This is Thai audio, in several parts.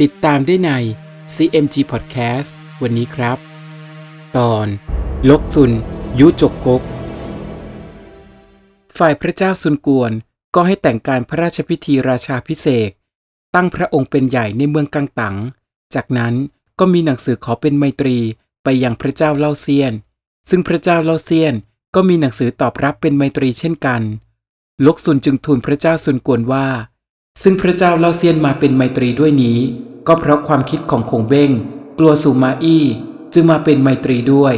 ติดตามได้ใน CMG Podcast วันนี้ครับ ตอนลกซุน ยุจกกก ฝ่ายพระเจ้าซุนกวนก็ให้แต่งการพระราชพิธีราชาพิเศษตั้งพระองค์เป็นใหญ่ในเมืองกังตัง จากนั้นก็มีหนังสือขอเป็นไมตรีไปยังพระเจ้าเล่าเซียน ซึ่งพระเจ้าเล่าเซียนก็มีหนังสือตอบรับเป็นไมตรีเช่นกัน ลกซุนจึงทูลพระเจ้าซุนกวนว่า ซึ่งพระเจ้าเล่าเซียนมาเป็นไมตรีด้วยนี้ ก็เพราะความคิดของคงเบ้ง กลัวสุมาอี้จึงมาเป็นไมตรีด้วย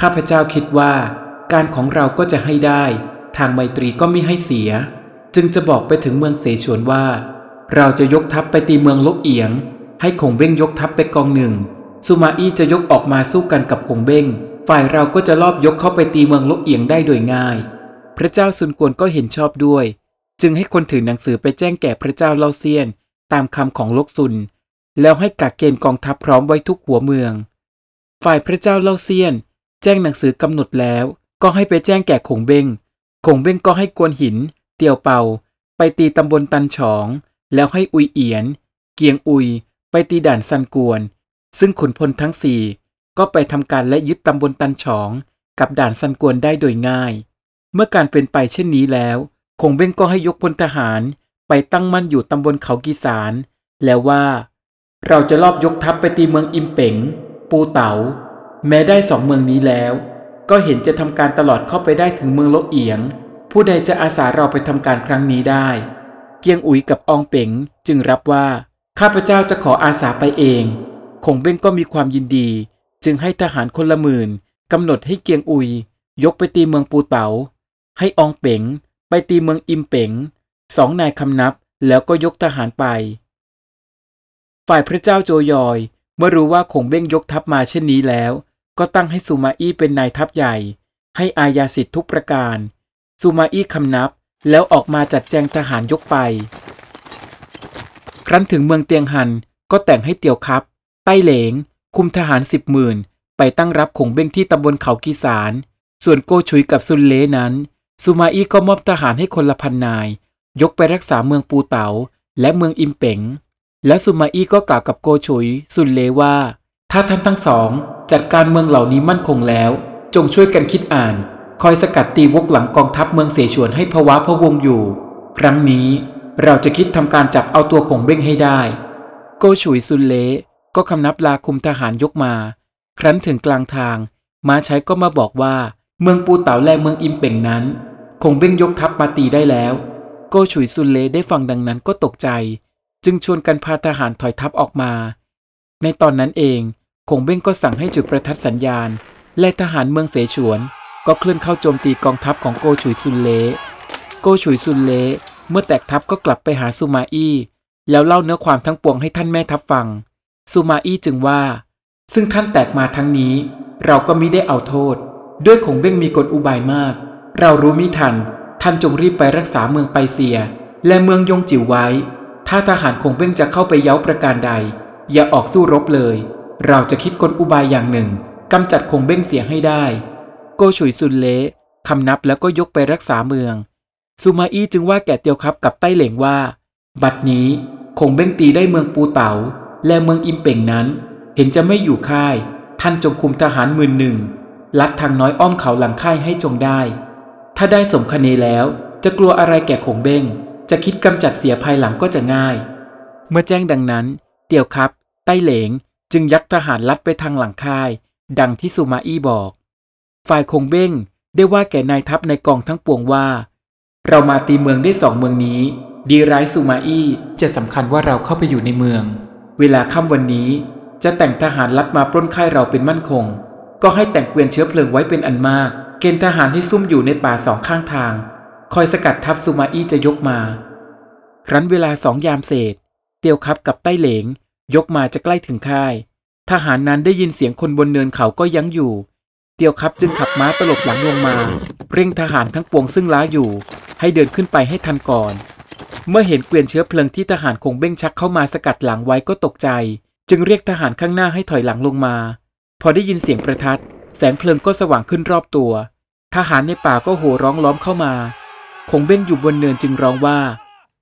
ข้าพเจ้าคิดว่า การของเราก็จะให้ได้ ทางไมตรีก็ไม่ให้เสีย จึงจะบอกไปถึงเมืองเสฉวนว่า เราจะยกทัพไปตีเมืองลกเอียง ให้คงเบ้งยกทัพไปกองหนึ่งสุมาอี้จะยกออกมาสู้กันกับคงเบ้ง ฝ่ายเราก็จะลอบยกเข้าไปตีเมืองลกเอียงได้โดยง่าย พระเจ้าซุนกวนก็เห็นชอบด้วย จึงให้คนถือหนังสือไปแจ้งแก่พระเจ้าเล่าเซียน ตามคำของลกซุน แล้วให้กักเกณฑ์กองทัพพร้อมไว้ทุกหัวเมือง ฝ่ายพระเจ้าเล่าเซียน แจ้งหนังสือกำหนดแล้ว ก็ให้ไปแจ้งแก่คงเบงคงเบ้งก็ให้กวนหิน เตียวเป่า ไปตีตำบลตันฉอง แล้วให้อุยเอียน เกียงอุย ไปตีด่านซันกวน ซึ่งขุนพลทั้งสี่ก็ไปทำการและยึดตำบลตันฉอง กับด่านซันกวนได้โดยง่าย เมื่อการเป็นไปเช่นนี้แล้ว คงเบ้งก็ให้ยกพลทหารไปตั้งมั่นอยู่ตำบลเขากีสารแล้วว่า เราจะลอบยกทัพไปตีเมืองอิมเป๋ง ปูเตา๋า แม้ได้สองเมืองนี้แล้ว ก็เห็นจะทำการตลอดเข้าไปได้ถึงเมืองโลกเอียง ผู้ใดจะอาสาเราไปทำการครั้งนี้ได้ เกียงอุ๋ยกับอองเป๋งจึงรับว่า ข้าพเจ้าจะขออาสาไปเอง คงเบ้งก็มีความยินดี จึงให้ทหารคนละหมื่นกำหนดให้เกียงอุย ยกไปตีเมืองปูเตา๋าให้อองเป๋ง ไปตีเมืองอิมเป๋งสองนายคำนับแล้วก็ยกทหารไป ฝ่ายพระเจ้าโจยอย เมื่อรู้ว่าคงเบ้งยกทัพมาเช่นนี้แล้ว ก็ตั้งให้ซูมาอี้เป็นนายทัพใหญ่ ให้อาญาสิทธิทุกประการซูมาอี้คำนับแล้วออกมาจัดแจงทหารยกไป ครั้นถึงเมืองเตียงหันก็แต่งให้เตียวครับ ใต้เหลง คุมทหารสิบหมื่นไปตั้งรับคงเบ้งที่ตำบลเขากีสารส่วนโกชุยกับซุนเลนั้น ซูมาอี้ก็มอบทหารให้คนละพันนาย ยกไปรักษาเมืองปูเตา๋าและเมืองอิมเป๋ง และซูมาอี้ก็กล่าวกับโกชุยซุนเลว่า ถ้าท่านทั้งสอง จัดการเมืองเหล่านี้มั่นคงแล้ว จงช่วยกันคิดอ่าน คอยสกัดตีวกหลังกองทัพเมืองเสฉวนให้ภวะพะวงอยู่ ครั้งนี้เราจะคิดทำการจับเอาตัวคงเบ้งให้ได้ โกชุยซุนเลก็คำนับลาคุมทหารยกมา ครั้นถึงกลางทาง มาใช้ก็มาบอกว่า เมืองปูเต๋าและเมืองอิมเป่งนั้น คงเบ้งยกทัพมาตีได้แล้วโกชุยซุนเลได้ฟังดังนั้นก็ตกใจ จึงชวนกันพาทหารถอยทัพออกมา ในตอนนั้นเองคงเบ้งก็สั่งให้จุดประทัดสัญญาณ และทหารเมืองเสฉวน ก็เคลื่อนเข้าโจมตีกองทัพของโกชุยซุนเลโกชุยซุนเลเมื่อแตกทัพก็กลับไปหาซูมาอี้แล้วเล่าเนื้อความทั้งปวงให้ท่านแม่ทัพฟังซูมาอี้จึงว่า ซึ่งท่านแตกมาทั้งนี้ เราก็มิได้เอาโทษ ด้วยคงเบ้งมีกลอุบายมาก เรารู้มิทัน ท่านจงรีบไปรักษาเมืองไปเสีย และเมืองยงจิ๋วไว้ ถ้าทหารคงเบ้งจะเข้าไปเย้าประการใด อย่าออกสู้รบเลย เราจะคิดกลอุบายอย่างหนึ่งกำจัดคงเบ้งเสียให้ได้ โกฉุยซุนเละคำนับแล้วก็ยกไปรักษาเมืองซูมาอี้จึงว่าแก่เตียวครับกับใต้เหลงว่า บัดนี้คงเบ้งตีได้เมืองปูเต๋าและเมืองอิมเป่งนั้น เห็นจะไม่อยู่ค่าย ท่านจงคุมทหารหมื่นหนึ่งลัดทางน้อยอ้อมเขาหลังค่ายให้จงได้ ถ้าได้สมคเนแล้ว จะกลัวอะไรแก่คงเบ้ง จะคิดกำจัดเสียภายหลังก็จะง่าย เมื่อแจ้งดังนั้น เตียวครับ ใต้เหลง จึงยักทหารลัดไปทางหลังค่าย ดังที่ซูมาอี้บอก ฝ่ายคงเบ้งได้ว่าแก่นายทัพในกองทั้งปวงว่า เรามาตีเมืองได้สองเมืองนี้ ดีร้ายซูมาอี้จะสำคัญว่าเราเข้าไปอยู่ในเมือง เวลาค่ำวันนี้จะแต่งทหารลัดมาปล้นค่ายเราเป็นมั่นคง ก็ให้แต่งเกวียนเชื้อเพลิงไว้เป็นอันมาก เกณฑ์ทหารให้ซุ่มอยู่ในป่าสองข้างทาง คอยสกัดทัพซูมาอี้จะยกมา ครั้นเวลาสองยามเศษ เตียวครับกับใต้เหลง ยกมาจะใกล้ถึงค่าย ทหารนั้นได้ยินเสียงคนบนเนินเขาก็ยั้งอยู่ เตียวครับจึงขับม้าตลบหลังลงมา เร่งทหารทั้งปวงซึ่งล้าอยู่ ให้เดินขึ้นไปให้ทันก่อน เมื่อเห็นเกวียนเชื้อเพลิงที่ทหารคงเบ้งชักเข้ามาสกัดหลังไว้ก็ตกใจ จึงเรียกทหารข้างหน้าให้ถอยหลังลงมา พอได้ยินเสียงประทัด แสงเพลิงก็สว่างขึ้นรอบตัว ทหารในป่าก็โห่ร้องล้อมเข้ามา คงเบ้งอยู่บนเนินจึงร้องว่า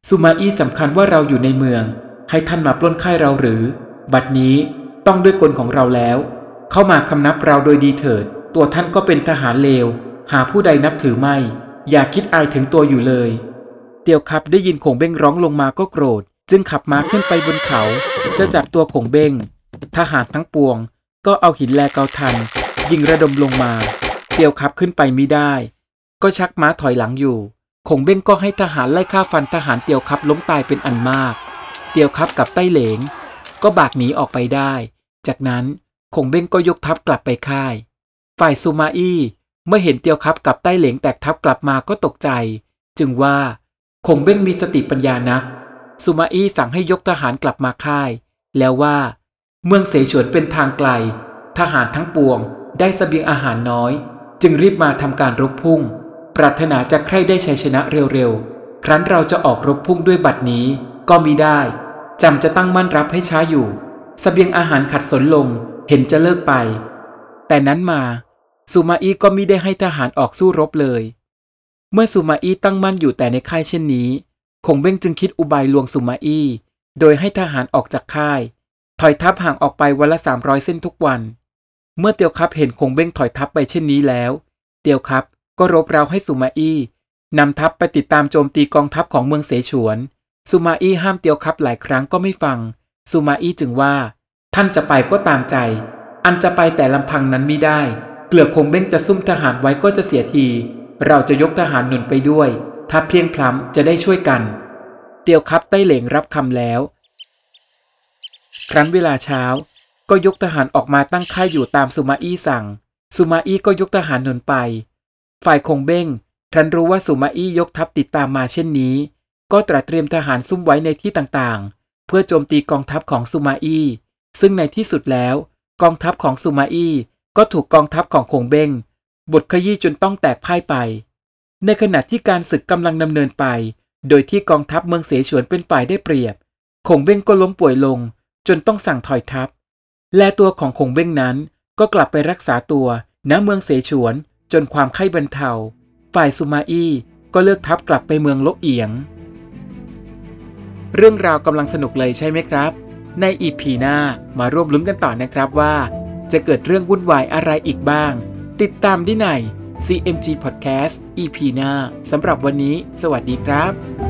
สุมาอี้สำคัญว่าเราอยู่ในเมือง ให้ท่านมาปล้นค่ายเราหรือ บัดนี้ต้องด้วยกลของเราแล้ว เข้ามาคำนับเราโดยดีเถิด ตัวท่านก็เป็นทหารเลว หาผู้ใดนับถือไม่ อย่าคิดอายถึงตัวอยู่เลย เตียวครับได้ยินขงเบ้งร้องลงมาก็โกรธ จึงขับม้าขึ้นไปบนเขา จะจับตัวขงเบ้ง ทหารทั้งปวง ก็เอาหินแลเกาทัน ยิงระดมลงมาเตียวครับขึ้นไปไม่ได้ ก็ชักม้าถอยหลังอยู่ขงเบ้งก็ให้ทหารไล่ฆ่าฟันทหารเตียวครับล้มตายเป็นอันมาก เตียวครับกับไต้เหลง ก็บากหนีออกไปได้ จากนั้นขงเบ้งก็ยกทัพกลับไปค่าย ฝ่ายซูมาอี้เมื่อเห็นเตียวครับกับไต้เหลงแตกทัพกลับมาก็ตกใจ จึงว่าคงเบ้งมีสติปัญญานักซูมาอี้สั่งให้ยกทหารกลับมาค่าย แล้วว่า เมืองเสฉวนเป็นทางไกล ทหารทั้งปวง ได้สเสบียงอาหารน้อย จึงรีบมาทำการรบพุ่ง ปรารถนาจะใคร่ได้ชัยชนะเร็วๆ ครั้นเราจะออกรบพุ่งด้วยบัดนี้ก็มีได้จำจะตั้งมั่นรับให้ช้าอยู่สเสบียงอาหารขัดสนลงเห็นจะเลิกไป แต่นั้นมาซูมาอีก็มิได้ให้ทหารออกสู้รบเลย เมื่อซูมาอีตั้งมั่นอยู่แต่ในค่ายเช่นนี้คงเบ้งจึงคิดอุบายลวงซูมาอีโดยให้ทหารออกจากค่าย ถอยทัพห่างออกไปวันละสามร้อยเส้นทุกวัน เมื่อเตียวครับเห็นคงเบ้งถอยทัพไปเช่นนี้แล้ว เตียวครับก็รบเร้าให้ซูมาอี้นำทัพไปติดตามโจมตีกองทัพของเมืองเสฉวนซูมาอี้ห้ามเตียวครับหลายครั้งก็ไม่ฟังซูมาอี้จึงว่า ท่านจะไปก็ตามใจ อันจะไปแต่ลำพังนั้นไม่ได้ เกลือคงเบ้งจะซุ่มทหารไว้ก็จะเสียที เราจะยกทหารหนุนไปด้วย ถ้าเพียงพล้ำจะได้ช่วยกัน เตียวครับไต้เหลงรับคำแล้ว ครั้นเวลาเช้า ก็ยกทหารออกมาตั้งค่ายอยู่ตามสุมาอี้สั่งสุมาอี้ก็ยกทหารหนุนไป ฝ่ายคงเบ้งครั้นรู้ว่าสุมาอี้ยกทัพติดตามมาเช่นนี้ ก็ตระเตรียมทหารซุ่มไว้ในที่ต่างๆ เพื่อโจมตีกองทัพของสุมาอี้ซึ่งในที่สุดแล้ว กองทัพของสุมาอี้ก็ถูกกองทัพของคงเบ้งบทขยี้จนต้องแตกพ่ายไป ในขณะที่การศึกกำลังดำเนินไป โดยที่กองทัพเมืองเสฉวนเป็นฝ่ายได้เปรียบคงเบ้งก็ล้มป่วยลง จนต้องสั่งถอยทัพ และตัวของคงเบ้งนั้นก็กลับไปรักษาตัวณเมืองเสฉวนจนความไข้บรรเทา ฝ่ายสุมาอี้ก็เลือกทัพกลับไปเมืองลกเอียง เรื่องราวกำลังสนุกเลยใช่ไหมครับ ในอีพีหน้ามาร่วมลุ้นกันต่อนะครับว่า จะเกิดเรื่องวุ่นวายอะไรอีกบ้าง ติดตามได้ใน CMG Podcast EP หน้าสำหรับวันนี้ สวัสดีครับ